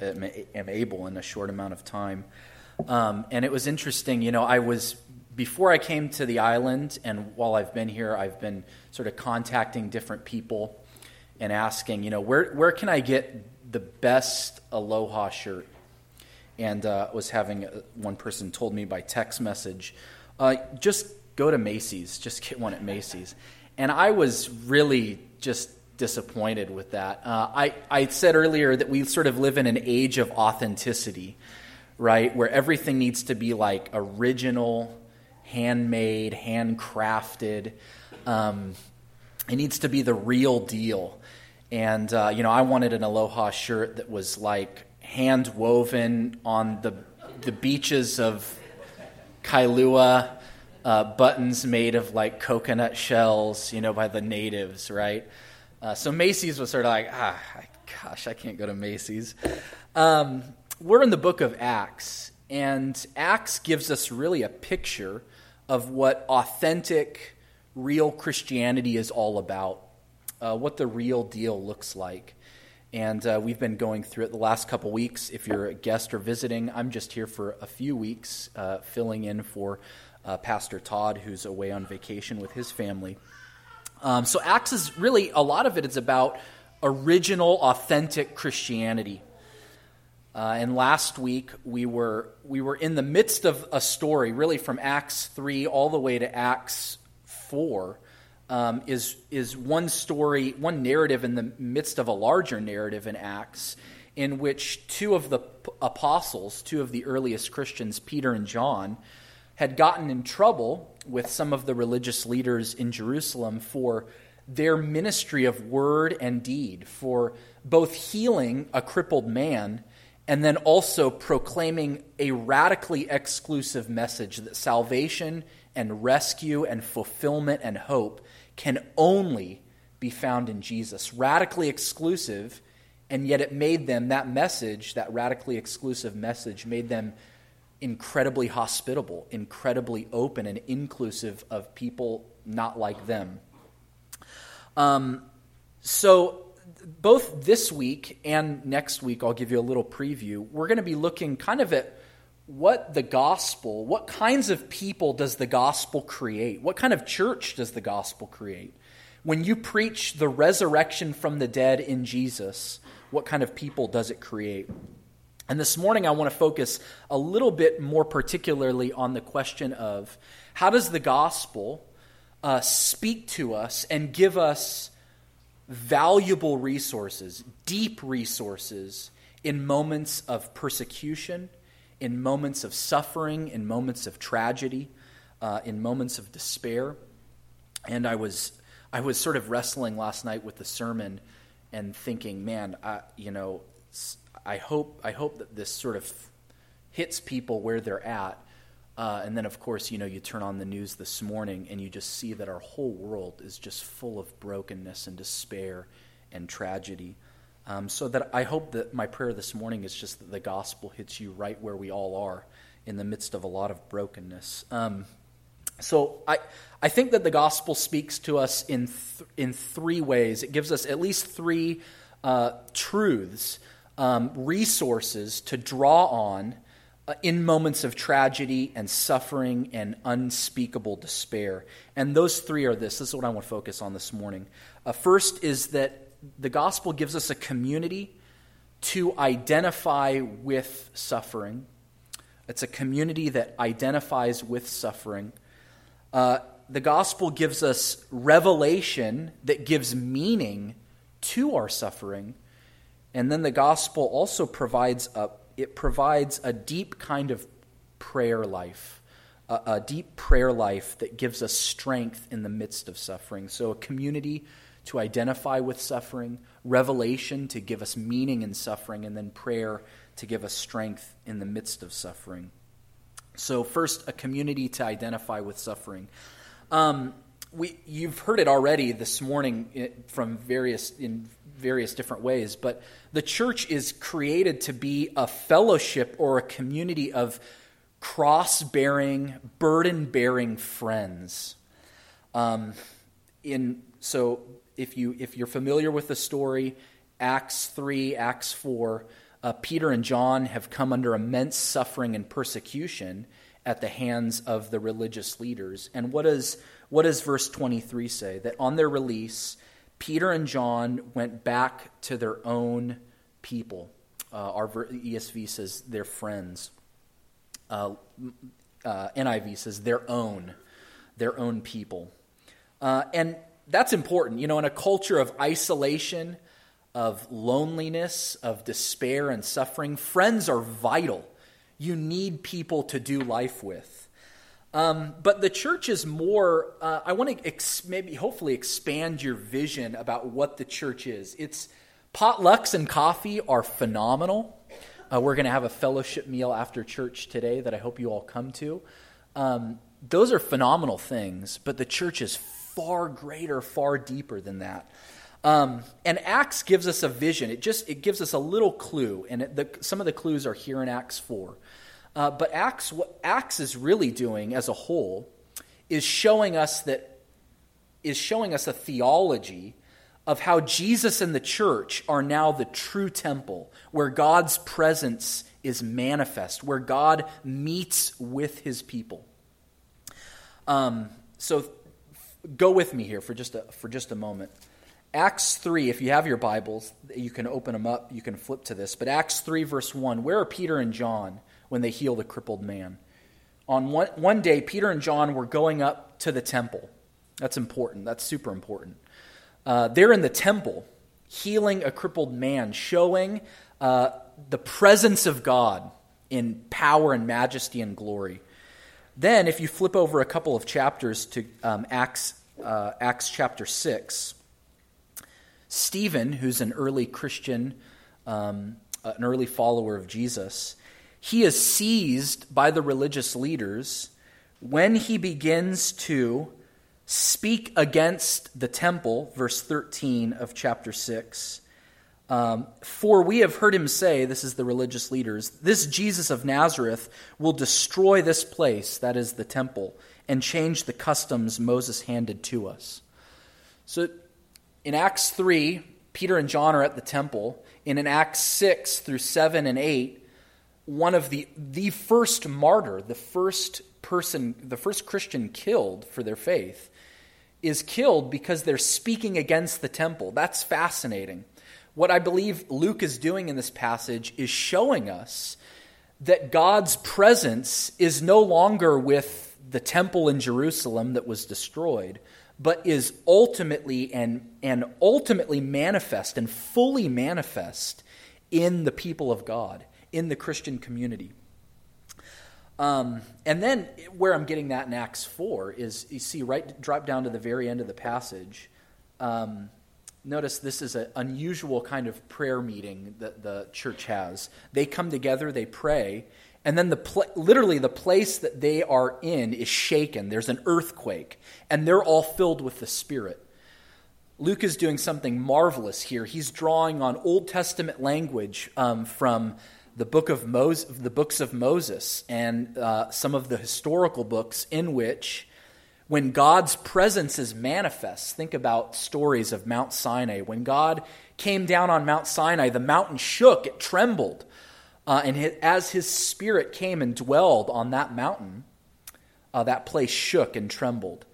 am, able in a short amount of time. Um, and it was interesting, you know, I was, before I came to the island, and while I've been here, I've been sort of contacting different people and asking, you know, where, where can I get the best Aloha shirt? And uh, was having uh, one person told me by text message, uh, just go to Macy's, just get one at Macy's. And I was really just disappointed with that. Uh, I, I said earlier that we sort of live in an age of authenticity, right? Where everything needs to be like original, handmade, handcrafted. Um, it needs to be the real deal. And, uh, you know, I wanted an Aloha shirt that was like hand woven on the, the beaches of Kailua uh, buttons made of like coconut shells, you know, by the natives, right? Uh, so Macy's was sort of like, ah, gosh, I can't go to Macy's. Um, we're in the book of Acts, and Acts gives us really a picture of what authentic, real Christianity is all about, uh, what the real deal looks like. And uh, we've been going through it the last couple weeks. If you're a guest or visiting, I'm just here for a few weeks, uh, filling in for uh, Pastor Todd, who's away on vacation with his family. Um, so Acts is really, a lot of it is about original, authentic Christianity. Uh, and last week we were we were in the midst of a story, really from Acts three all the way to Acts four, um, is is one story, one narrative in the midst of a larger narrative in Acts, in which two of the apostles, two of the earliest Christians, Peter and John, had gotten in trouble with some of the religious leaders in Jerusalem for their ministry of word and deed, for both healing a crippled man and then also proclaiming a radically exclusive message that salvation and rescue and fulfillment and hope can only be found in Jesus. Radically exclusive, and yet it made them, that message, that radically exclusive message, made them incredibly hospitable, incredibly open, and inclusive of people not like them. Um, so, both this week and next week, I'll give you a little preview. We're going to be looking kind of at what the gospel, what kinds of people does the gospel create? What kind of church does the gospel create? When you preach the resurrection from the dead in Jesus, what kind of people does it create? And this morning, I want to focus a little bit more particularly on the question of how does the gospel uh, speak to us and give us valuable resources, deep resources, in moments of persecution, in moments of suffering, in moments of tragedy, uh, in moments of despair. And I was, I was sort of wrestling last night with the sermon and thinking, man, I, you know, I hope I hope that this sort of hits people where they're at. Uh, and then, of course, you know, you turn on the news this morning and you just see that our whole world is just full of brokenness and despair and tragedy. Um, so that I hope that my prayer this morning is just that the gospel hits you right where we all are in the midst of a lot of brokenness. Um, so I, I think that the gospel speaks to us in, th- in three ways. It gives us at least three uh, truths um, resources to draw on uh, in moments of tragedy and suffering and unspeakable despair. And those three are this. This is what I want to focus on this morning. Uh, first is that the gospel gives us a community to identify with suffering. It's a community that identifies with suffering. Uh, the gospel gives us revelation that gives meaning to our suffering. And then the gospel also provides a, it provides a deep kind of prayer life, a, a deep prayer life that gives us strength in the midst of suffering. So, a community to identify with suffering, revelation to give us meaning in suffering, and then prayer to give us strength in the midst of suffering. So, first, a community to identify with suffering. Um, we, you've heard it already this morning eh, from various in various different ways, but the church is created to be a fellowship or a community of cross bearing, burden bearing friends. Um, in, so if, you, if you're familiar with the story, Acts 3, Acts 4, uh, Peter and John have come under immense suffering and persecution at the hands of the religious leaders. And what does, what does verse 23 say? That on their release, Peter and John went back to their own people. Uh, our ESV says their friends. Uh, uh, NIV says their own, their own people. Uh, and that's important. You know, in a culture of isolation, of loneliness, of despair and suffering, friends are vital. You need people to do life with. Um, but the church is more, uh, I want to ex- maybe hopefully expand your vision about what the church is. It's potlucks and coffee are phenomenal. Uh, we're going to have a fellowship meal after church today that I hope you all come to. Um, those are phenomenal things, but the church is far greater, far deeper than that. Um, and Acts gives us a vision. It just it gives us a little clue, and it, the, some of the clues are here in Acts four. Uh, but Acts, what Acts is really doing as a whole is showing us that is showing us a theology of how Jesus and the church are now the true temple, where God's presence is manifest, where God meets with his people. Um, so go with me here for just a, for just a moment. Acts 3, if you have your Bibles, you can open them up, you can flip to this. But Acts 3, verse 1, where are Peter and John when they heal the crippled man? On one, one day, Peter and John were going up to the temple. That's important, that's super important. Uh, they're in the temple, healing a crippled man, showing uh, the presence of God in power and majesty and glory. Then, if you flip over a couple of chapters to um, Acts, uh, Acts chapter 6, Stephen, who's an early Christian, um, an early follower of Jesus, he is seized by the religious leaders when he begins to speak against the temple, verse 13 of chapter 6. Um, For we have heard him say, this is the religious leaders, this Jesus of Nazareth will destroy this place, that is the temple, and change the customs Moses handed to us. So in Acts 3, Peter and John are at the temple. And in Acts 6 through 7 and 8, one of the, the first martyr, the first person, the first Christian killed for their faith, is killed because they're speaking against the temple. That's fascinating. What I believe Luke is doing in this passage is showing us that God's presence is no longer with the temple in Jerusalem that was destroyed, but is ultimately and, and ultimately manifest and fully manifest in the people of God, in the Christian community. Um, and then where I'm getting that in Acts 4 is you see, right, drop down to the very end of the passage. Um, notice this is an unusual kind of prayer meeting that the church has. They come together, they pray, and then the pl- literally the place that they are in is shaken. There's an earthquake, and they're all filled with the Spirit. Luke is doing something marvelous here. He's drawing on Old Testament language um, from the book of Moses, the books of Moses, and uh, some of the historical books in which, when God's presence is manifest, think about stories of Mount Sinai. When God came down on Mount Sinai, the mountain shook; it trembled, uh, and his, as His Spirit came and dwelled on that mountain, uh, that place shook and trembled.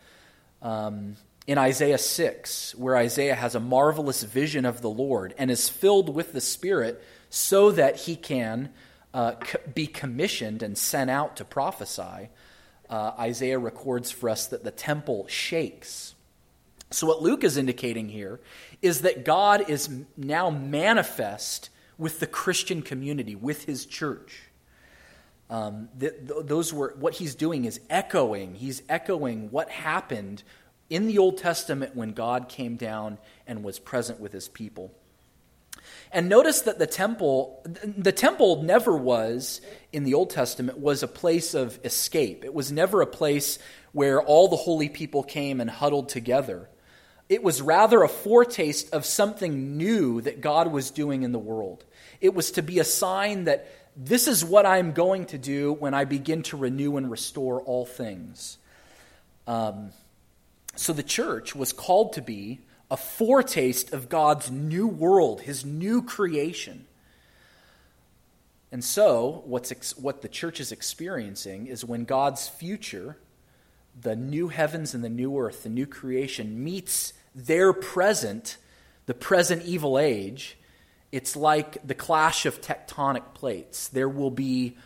Um, in Isaiah 6, where Isaiah has a marvelous vision of the Lord and is filled with the Spirit so that he can uh, be commissioned and sent out to prophesy, uh, Isaiah records for us that the temple shakes. So, what Luke is indicating here is that God is now manifest with the Christian community, with his church. Um, th- those were what he's doing is echoing. He's echoing what happened in the Old Testament when God came down and was present with his people. And notice that the temple, the temple never was, in the Old Testament, was a place of escape. It was never a place where all the holy people came and huddled together. It was rather a foretaste of something new that God was doing in the world. It was to be a sign that this is what I'm going to do when I begin to renew and restore all things. Um, so the church was called to be a foretaste of God's new world, his new creation. And so, what's ex- what the church is experiencing is when God's future, the new heavens and the new earth, the new creation, meets their present, the present evil age, it's like the clash of tectonic plates. There will be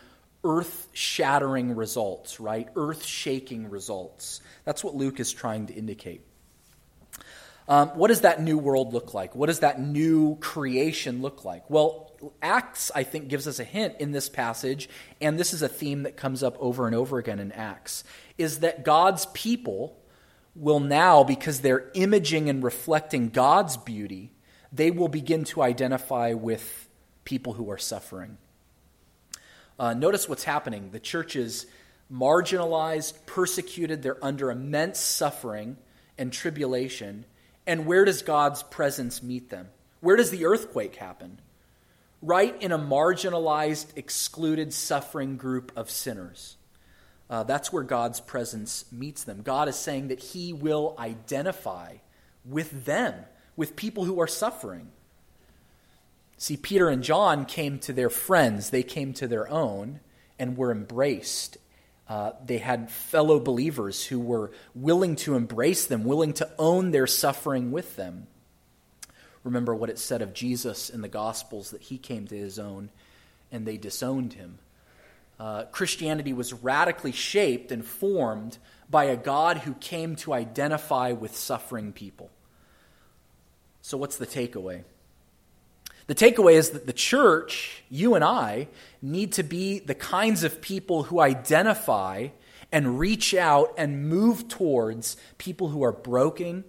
earth shattering results, right? Earth shaking results. That's what Luke is trying to indicate. Um, what does that new world look like? What does that new creation look like? Well, Acts, I think, gives us a hint in this passage, and this is a theme that comes up over and over again in Acts, is that God's people will now, because they're imaging and reflecting God's beauty, they will begin to identify with people who are suffering. Uh, notice what's happening. The church is marginalized, persecuted, they're under immense suffering and tribulation. And where does God's presence meet them? Where does the earthquake happen? Right in a marginalized, excluded, suffering group of sinners. Uh, that's where God's presence meets them. God is saying that He will identify with them, with people who are suffering. See, Peter and John came to their friends, they came to their own and were embraced. Uh, they had fellow believers who were willing to embrace them, willing to own their suffering with them. Remember what it said of Jesus in the Gospels that he came to his own and they disowned him. Uh, Christianity was radically shaped and formed by a God who came to identify with suffering people. So, what's the takeaway? The takeaway is that the church, you and I, need to be the kinds of people who identify and reach out and move towards people who are broken,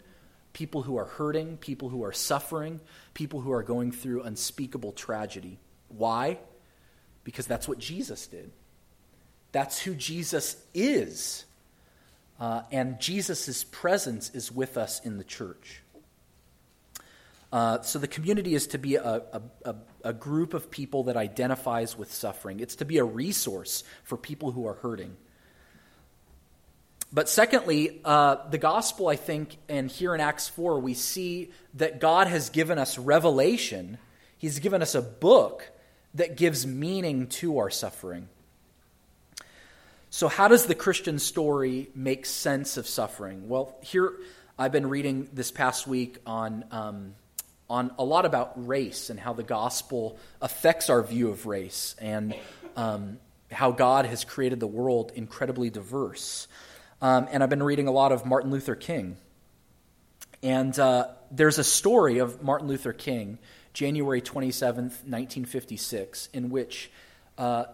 people who are hurting, people who are suffering, people who are going through unspeakable tragedy. Why? Because that's what Jesus did. That's who Jesus is. Uh, and Jesus' presence is with us in the church. Uh, so the community is to be a, a, a, group of people that identifies with suffering. It's to be a resource for people who are hurting. But secondly, uh, the gospel, I think, and here in Acts 4, we see that God has given us revelation. He's given us a book that gives meaning to our suffering. So, how does the Christian story make sense of suffering? Well, here I've been reading this past week on um, on a lot about race and how the gospel affects our view of race and um, how God has created the world incredibly diverse. Um, and I've been reading a lot of Martin Luther King. And uh, there's a story of Martin Luther King, January 27th, 1956, in which uh,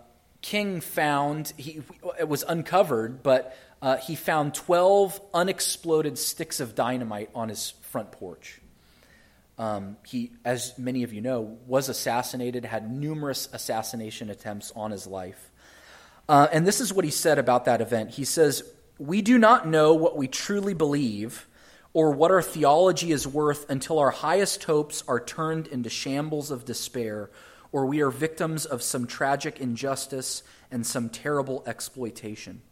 King found, he, it was uncovered, but uh, he found 12 unexploded sticks of dynamite on his front porch. Um, he, as many of you know, was assassinated, had numerous assassination attempts on his life. Uh, and this is what he said about that event. He says, We do not know what we truly believe or what our theology is worth until our highest hopes are turned into shambles of despair, or we are victims of some tragic injustice and some terrible exploitation.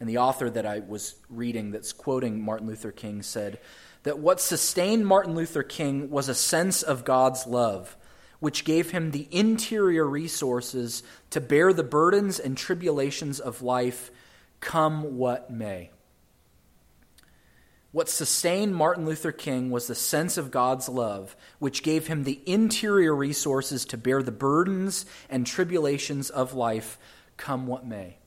And the author that I was reading that's quoting Martin Luther King said, that what sustained Martin Luther King was a sense of God's love, which gave him the interior resources to bear the burdens and tribulations of life, come what may. What sustained Martin Luther King was the sense of God's love, which gave him the interior resources to bear the burdens and tribulations of life, come what may.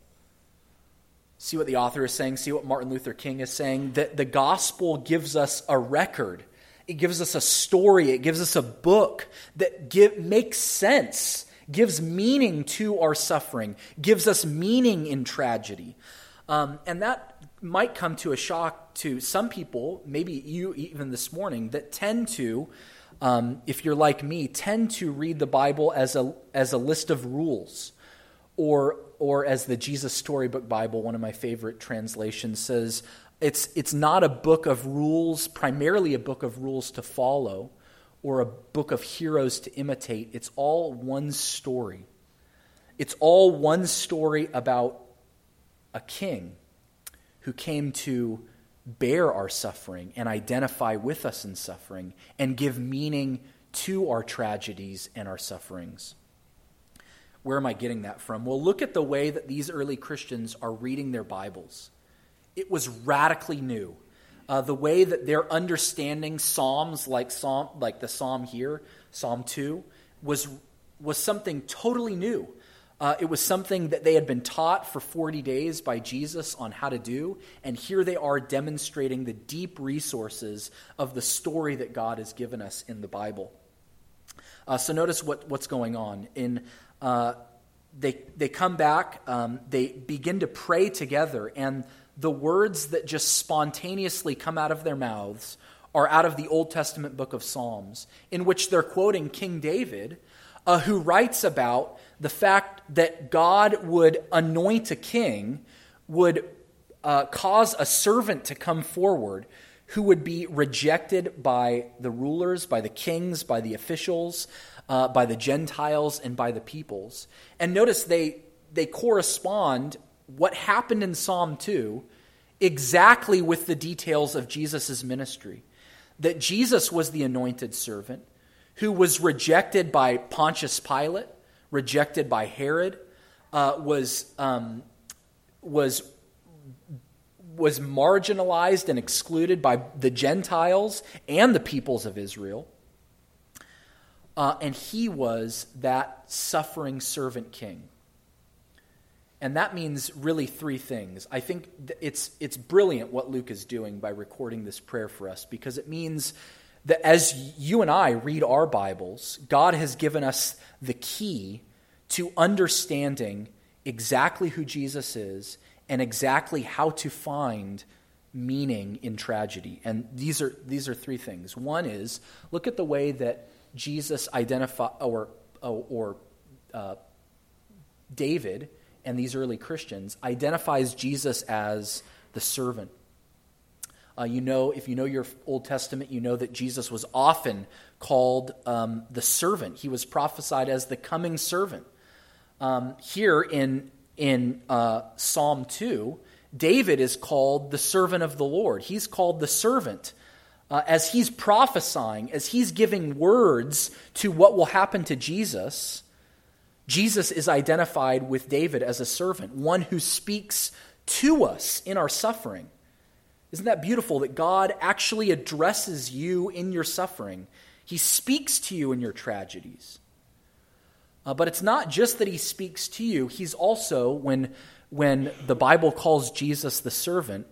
See what the author is saying? See what Martin Luther King is saying? That the gospel gives us a record. It gives us a story. It gives us a book that give, makes sense, gives meaning to our suffering, gives us meaning in tragedy. Um, and that might come to a shock to some people, maybe you even this morning, that tend to, um, if you're like me, tend to read the Bible as a, as a list of rules or or as the Jesus Storybook Bible, one of my favorite translations says, it's, it's not a book of rules, primarily a book of rules to follow or a book of heroes to imitate. It's all one story. It's all one story about a king who came to bear our suffering and identify with us in suffering and give meaning to our tragedies and our sufferings. Where am I getting that from? Well, look at the way that these early Christians are reading their Bibles. It was radically new. Uh, the way that they're understanding Psalms, like Psalm, like the Psalm here, Psalm two, was was something totally new. Uh, it was something that they had been taught for 40 days by Jesus on how to do, and here they are demonstrating the deep resources of the story that God has given us in the Bible. Uh, so notice what, what's going on. In uh, they they come back, um, they begin to pray together, and the words that just spontaneously come out of their mouths are out of the Old Testament book of Psalms, in which they're quoting King David, uh, who writes about the fact that God would anoint a king, would uh, cause a servant to come forward who would be rejected by the rulers, by the kings, by the officials, uh, by the Gentiles, and by the peoples. And notice they, they correspond what happened in Psalm 2 exactly with the details of Jesus' ministry. That Jesus was the anointed servant who was rejected by Pontius Pilate, rejected by Herod, uh, was, um, was, was marginalized and excluded by the Gentiles and the peoples of Israel. Uh, and he was that suffering servant king. And that means really three things. I think it's, it's brilliant what Luke is doing by recording this prayer for us because it means that as you and I read our Bibles, God has given us the key to understanding exactly who Jesus is and exactly how to find meaning in tragedy. And these are, these are three things. One is look at the way that Jesus identify or, or uh, David and these early Christians identifies Jesus as the servant. Uh, you know, if you know your Old Testament, you know that Jesus was often called um, the servant. He was prophesied as the coming servant. Um, here in in uh, Psalm two, David is called the servant of the Lord. He's called the servant. Uh, as he's prophesying, as he's giving words to what will happen to Jesus, Jesus is identified with David as a servant, one who speaks to us in our suffering. Isn't that beautiful that God actually addresses you in your suffering? He speaks to you in your tragedies. Uh, but it's not just that he speaks to you, he's also, when, when the Bible calls Jesus the servant,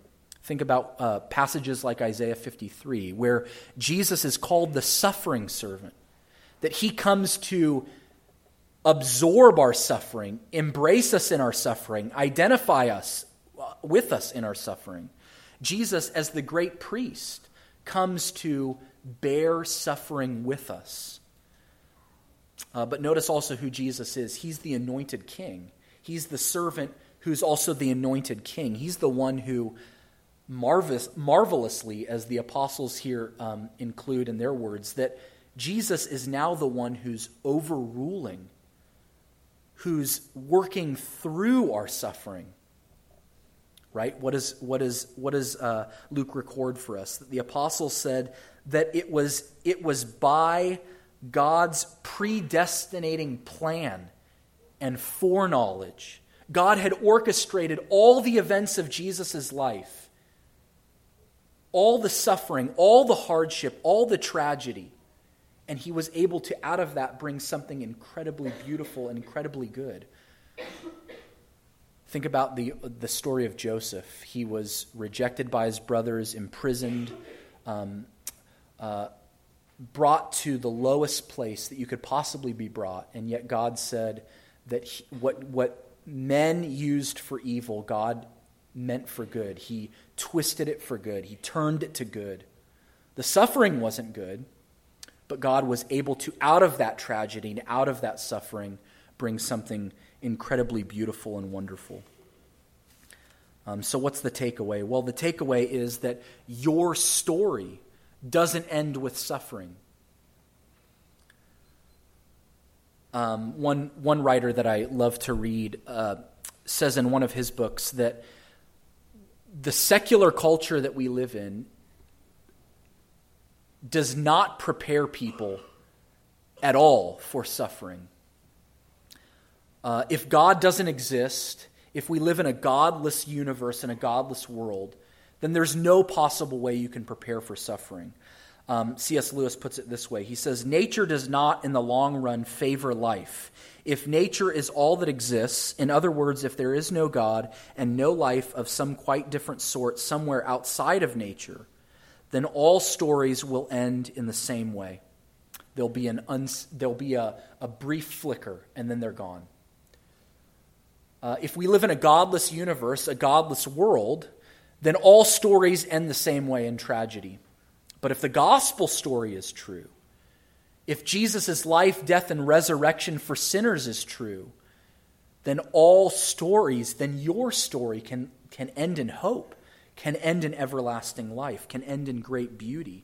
think about uh, passages like Isaiah 53, where Jesus is called the suffering servant, that he comes to absorb our suffering, embrace us in our suffering, identify us uh, with us in our suffering. Jesus, as the great priest, comes to bear suffering with us. Uh, but notice also who Jesus is. He's the anointed king. He's the servant who's also the anointed king. He's the one who marvelous, marvelously, as the apostles here um, include in their words, that Jesus is now the one who's overruling who's working through our suffering. Right? What, is, what, is, what does uh, Luke record for us? That the apostle said that it was, it was by God's predestinating plan and foreknowledge. God had orchestrated all the events of Jesus' life, all the suffering, all the hardship, all the tragedy and he was able to, out of that, bring something incredibly beautiful and incredibly good. Think about the, the story of Joseph. He was rejected by his brothers, imprisoned, um, uh, brought to the lowest place that you could possibly be brought, and yet God said that he, what, what men used for evil, God meant for good. He twisted it for good, He turned it to good. The suffering wasn't good, but God was able to, out of that tragedy and out of that suffering, bring something incredibly beautiful and wonderful. Um, so, what's the takeaway? Well, the takeaway is that your story doesn't end with suffering. Um, one, one writer that I love to read uh, says in one of his books that the secular culture that we live in does not prepare people at all for suffering. Uh, if God doesn't exist, if we live in a godless universe and a godless world, then there's no possible way you can prepare for suffering. Um, C.S. Lewis puts it this way He says, Nature does not, in the long run, favor life. If nature is all that exists, in other words, if there is no God and no life of some quite different sort somewhere outside of nature, then all stories will end in the same way. There'll be, an uns- there'll be a, a brief flicker, and then they're gone. Uh, if we live in a godless universe, a godless world, then all stories end the same way in tragedy. But if the gospel story is true, if Jesus' life, death, and resurrection for sinners is true, then all stories, then your story can, can end in hope, can end in everlasting life, can end in great beauty.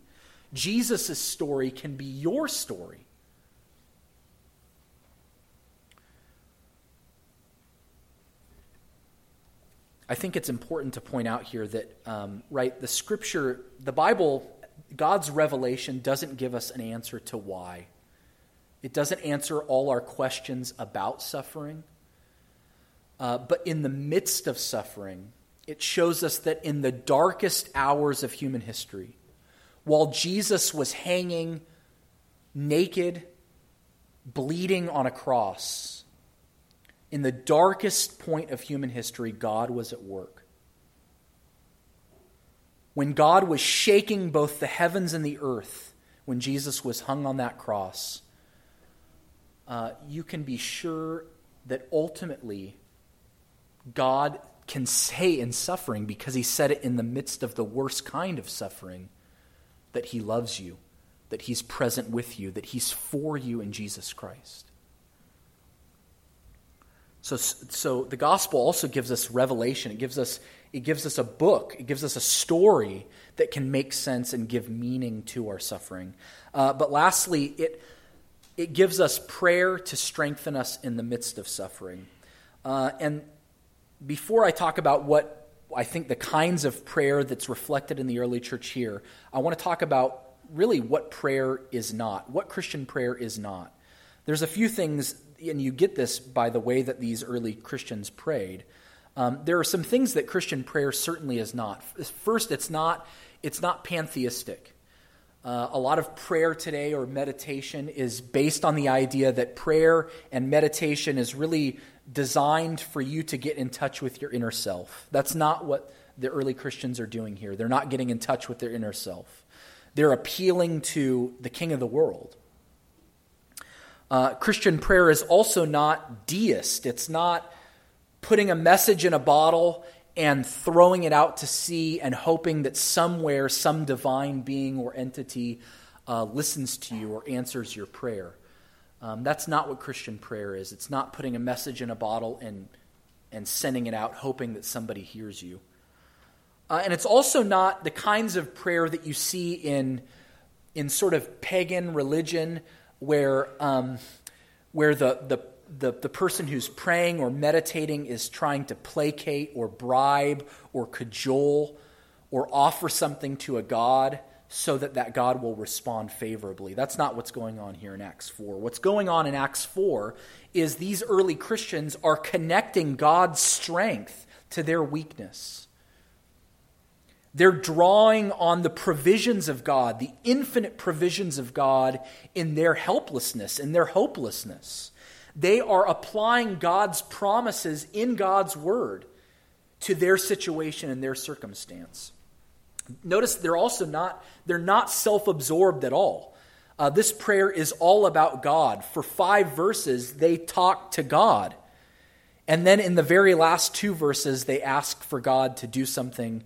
Jesus' story can be your story. I think it's important to point out here that, um, right, the scripture, the Bible, God's revelation doesn't give us an answer to why. It doesn't answer all our questions about suffering. Uh, but in the midst of suffering, it shows us that in the darkest hours of human history, while Jesus was hanging naked, bleeding on a cross, in the darkest point of human history, God was at work. When God was shaking both the heavens and the earth, when Jesus was hung on that cross, uh, you can be sure that ultimately God can say in suffering, because he said it in the midst of the worst kind of suffering that He loves you, that He's present with you, that He's for you in Jesus Christ. So, so the gospel also gives us revelation. It gives us, it gives us a book. It gives us a story that can make sense and give meaning to our suffering. Uh, but lastly, it, it gives us prayer to strengthen us in the midst of suffering. Uh, and before I talk about what I think the kinds of prayer that's reflected in the early church here, I want to talk about really what prayer is not, what Christian prayer is not. There's a few things, and you get this by the way that these early Christians prayed. Um, there are some things that Christian prayer certainly is not. First, it's not, it's not pantheistic. Uh, a lot of prayer today or meditation is based on the idea that prayer and meditation is really designed for you to get in touch with your inner self. That's not what the early Christians are doing here. They're not getting in touch with their inner self, they're appealing to the king of the world. Uh, Christian prayer is also not deist. It's not putting a message in a bottle and throwing it out to sea and hoping that somewhere some divine being or entity uh, listens to you or answers your prayer. Um, that's not what Christian prayer is. It's not putting a message in a bottle and, and sending it out, hoping that somebody hears you. Uh, and it's also not the kinds of prayer that you see in, in sort of pagan religion where, um, where the, the, the, the person who's praying or meditating is trying to placate or bribe or cajole or offer something to a God so that that God will respond favorably. That's not what's going on here in Acts 4. What's going on in Acts 4 is these early Christians are connecting God's strength to their weakness. They're drawing on the provisions of God, the infinite provisions of God in their helplessness, in their hopelessness. They are applying God's promises in God's word to their situation and their circumstance. Notice they're also not they're not self-absorbed at all. Uh, this prayer is all about God. For five verses, they talk to God. And then in the very last two verses, they ask for God to do something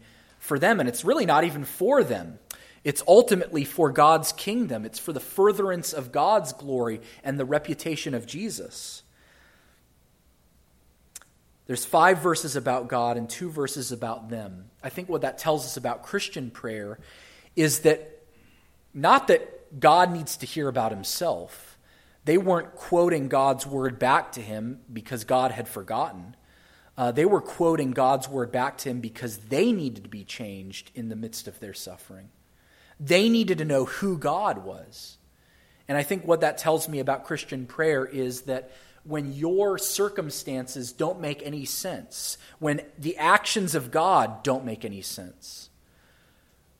for them. And it's really not even for them, it's ultimately for God's kingdom, it's for the furtherance of God's glory and the reputation of Jesus. There's five verses about God and two verses about them. I think what that tells us about Christian prayer is that not that God needs to hear about himself. They weren't quoting God's word back to him because God had forgotten. Uh, they were quoting God's word back to him because they needed to be changed in the midst of their suffering. They needed to know who God was. And I think what that tells me about Christian prayer is that when your circumstances don't make any sense, when the actions of God don't make any sense,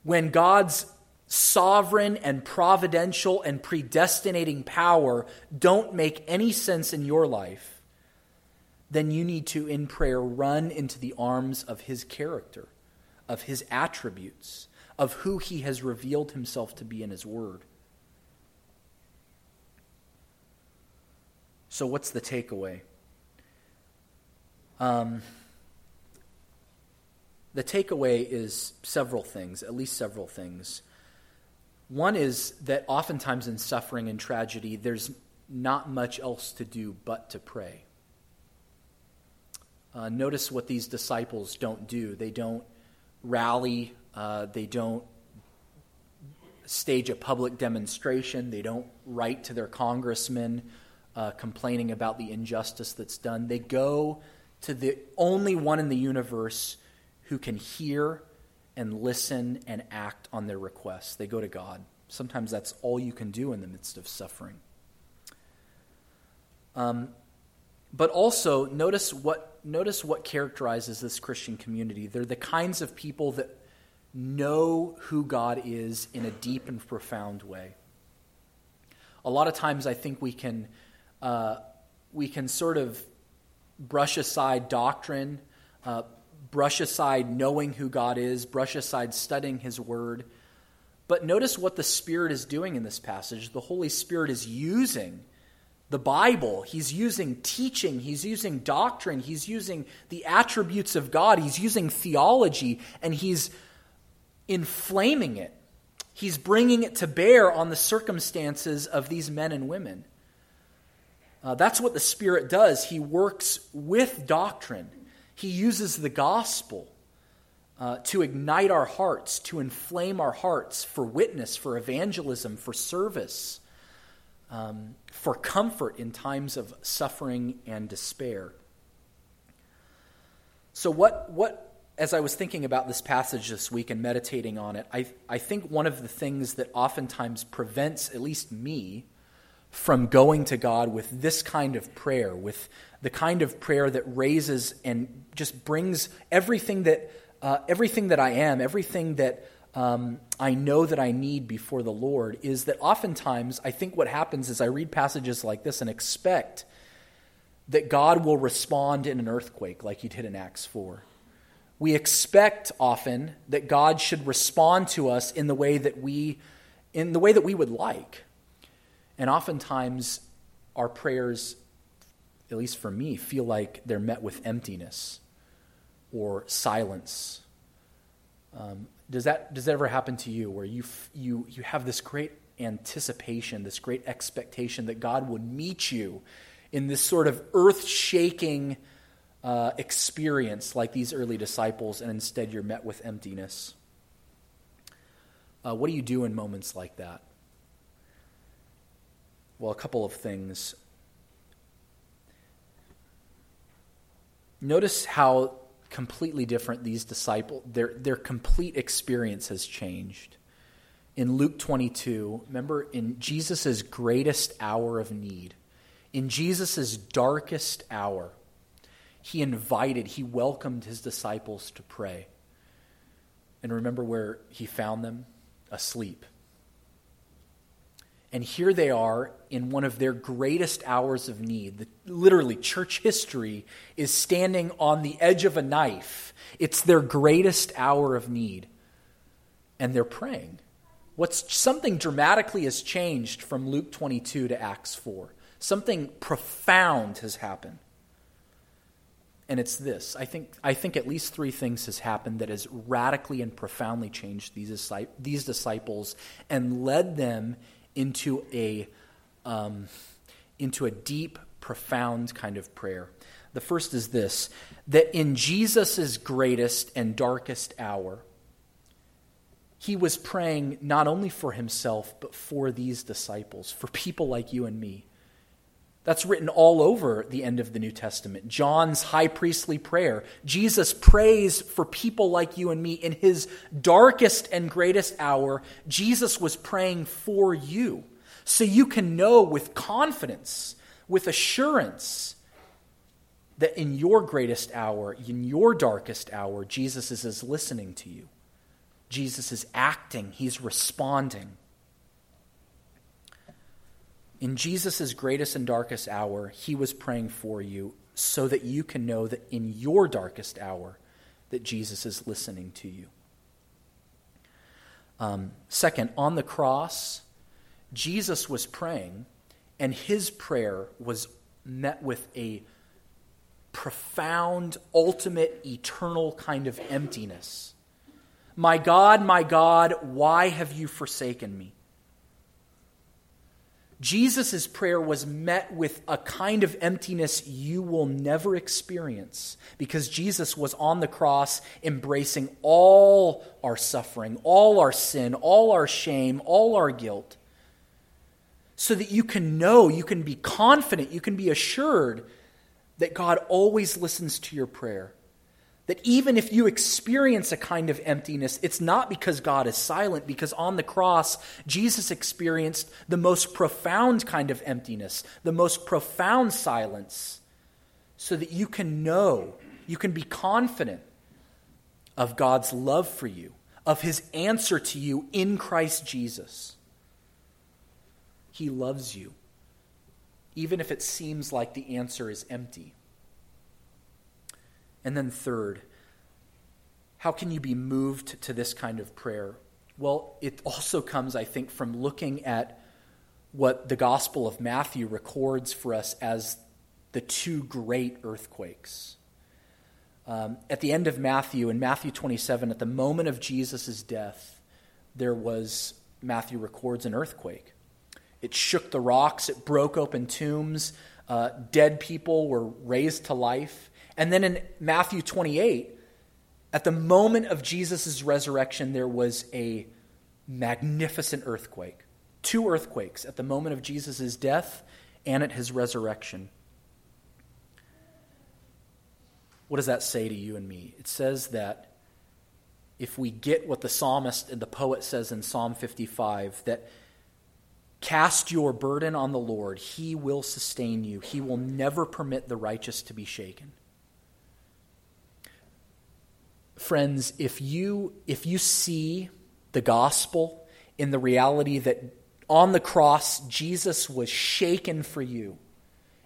when God's sovereign and providential and predestinating power don't make any sense in your life, then you need to, in prayer, run into the arms of His character, of His attributes, of who He has revealed Himself to be in His Word. So, what's the takeaway? Um, the takeaway is several things, at least several things. One is that oftentimes in suffering and tragedy, there's not much else to do but to pray. Uh, notice what these disciples don't do. They don't rally, uh, they don't stage a public demonstration, they don't write to their congressmen uh, complaining about the injustice that's done. They go to the only one in the universe who can hear and listen and act on their requests. They go to God. Sometimes that's all you can do in the midst of suffering. Um, but also notice what notice what characterizes this Christian community. They're the kinds of people that know who God is in a deep and profound way. A lot of times, I think we can uh, we can sort of brush aside doctrine, uh, brush aside knowing who God is, brush aside studying His Word. But notice what the Spirit is doing in this passage. The Holy Spirit is using the Bible, He's using teaching, He's using doctrine, He's using the attributes of God, He's using theology, and He's inflaming it. He's bringing it to bear on the circumstances of these men and women. Uh, that's what the Spirit does. He works with doctrine, He uses the gospel uh, to ignite our hearts, to inflame our hearts for witness, for evangelism, for service, um, for comfort in times of suffering and despair. So, what, what as I was thinking about this passage this week and meditating on it, I, I think one of the things that oftentimes prevents, at least me, from going to God with this kind of prayer, with the kind of prayer that raises and just brings everything that, uh, everything that I am, everything that um, I know that I need before the Lord, is that oftentimes I think what happens is I read passages like this and expect that God will respond in an earthquake like he did in Acts 4 we expect often that God should respond to us in the way that we in the way that we would like. And oftentimes our prayers at least for me feel like they're met with emptiness or silence. Um, does that does that ever happen to you where you you you have this great anticipation, this great expectation that God would meet you in this sort of earth-shaking uh, experience like these early disciples, and instead you're met with emptiness. Uh, what do you do in moments like that? Well, a couple of things. Notice how completely different these disciples, their, their complete experience has changed. In Luke 22, remember in Jesus' greatest hour of need, in Jesus' darkest hour, he invited, he welcomed his disciples to pray. And remember where he found them? Asleep. And here they are in one of their greatest hours of need. The, literally, church history is standing on the edge of a knife. It's their greatest hour of need. And they're praying. What's something dramatically has changed from Luke 22 to Acts 4. Something profound has happened and it's this. I think, I think at least three things has happened that has radically and profoundly changed these, these disciples and led them into a, um, into a deep, profound kind of prayer. The first is this that in Jesus' greatest and darkest hour, he was praying not only for himself, but for these disciples, for people like you and me that's written all over the end of the New Testament. John's high priestly prayer. Jesus prays for people like you and me. In his darkest and greatest hour, Jesus was praying for you. So you can know with confidence, with assurance that in your greatest hour, in your darkest hour, Jesus is listening to you. Jesus is acting, he's responding. In Jesus' greatest and darkest hour, he was praying for you so that you can know that in your darkest hour, that Jesus is listening to you. Um, second, on the cross, Jesus was praying, and his prayer was met with a profound, ultimate, eternal kind of emptiness. My God, my God, why have you forsaken me? Jesus' prayer was met with a kind of emptiness you will never experience because Jesus was on the cross embracing all our suffering, all our sin, all our shame, all our guilt, so that you can know, you can be confident, you can be assured that God always listens to your prayer. That even if you experience a kind of emptiness, it's not because God is silent, because on the cross, Jesus experienced the most profound kind of emptiness, the most profound silence, so that you can know, you can be confident of God's love for you, of his answer to you in Christ Jesus. He loves you, even if it seems like the answer is empty. And then, third, how can you be moved to this kind of prayer? Well, it also comes, I think, from looking at what the Gospel of Matthew records for us as the two great earthquakes. Um, at the end of Matthew, in Matthew 27, at the moment of Jesus' death, there was, Matthew records, an earthquake. It shook the rocks, it broke open tombs, uh, dead people were raised to life. And then in Matthew 28, at the moment of Jesus' resurrection, there was a magnificent earthquake. Two earthquakes at the moment of Jesus' death and at his resurrection. What does that say to you and me? It says that if we get what the psalmist and the poet says in Psalm 55, that cast your burden on the Lord, he will sustain you, he will never permit the righteous to be shaken friends, if you, if you see the gospel in the reality that on the cross, Jesus was shaken for you.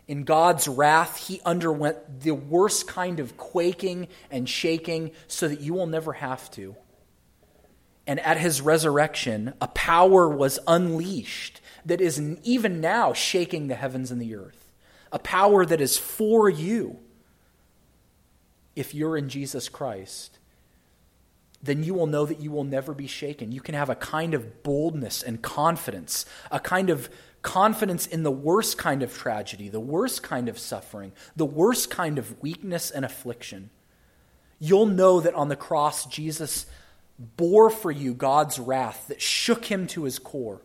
In God's wrath, he underwent the worst kind of quaking and shaking so that you will never have to. And at his resurrection, a power was unleashed that is even now shaking the heavens and the earth. A power that is for you if you're in Jesus Christ then you will know that you will never be shaken. You can have a kind of boldness and confidence, a kind of confidence in the worst kind of tragedy, the worst kind of suffering, the worst kind of weakness and affliction. You'll know that on the cross, Jesus bore for you God's wrath that shook him to his core.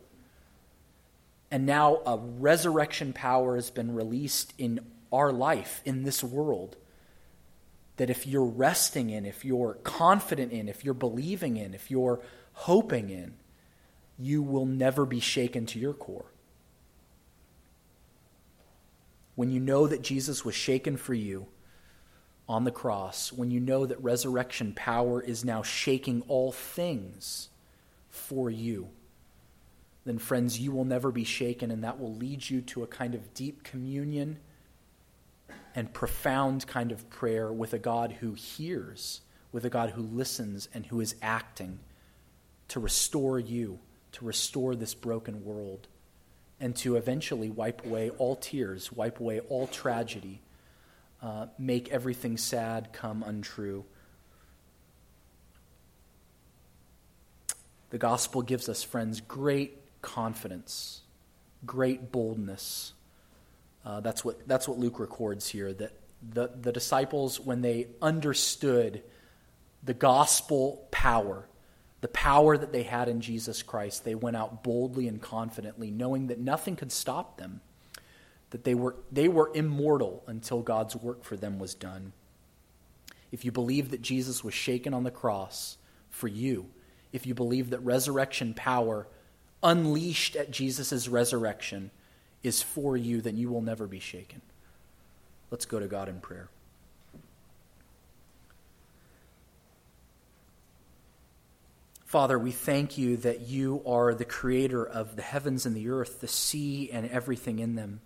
And now a resurrection power has been released in our life, in this world that if you're resting in, if you're confident in, if you're believing in, if you're hoping in, you will never be shaken to your core. When you know that Jesus was shaken for you on the cross, when you know that resurrection power is now shaking all things for you, then, friends, you will never be shaken, and that will lead you to a kind of deep communion and profound kind of prayer with a God who hears, with a God who listens and who is acting to restore you, to restore this broken world, and to eventually wipe away all tears, wipe away all tragedy, uh, make everything sad come untrue. The gospel gives us, friends, great confidence, great boldness uh, that's, what, that's what Luke records here that the, the disciples, when they understood the gospel power, the power that they had in Jesus Christ, they went out boldly and confidently, knowing that nothing could stop them, that they were, they were immortal until God's work for them was done. If you believe that Jesus was shaken on the cross for you, if you believe that resurrection power unleashed at Jesus' resurrection is for you, then you will never be shaken. Let's go to God in prayer. Father, we thank you that you are the creator of the heavens and the earth, the sea and everything in them.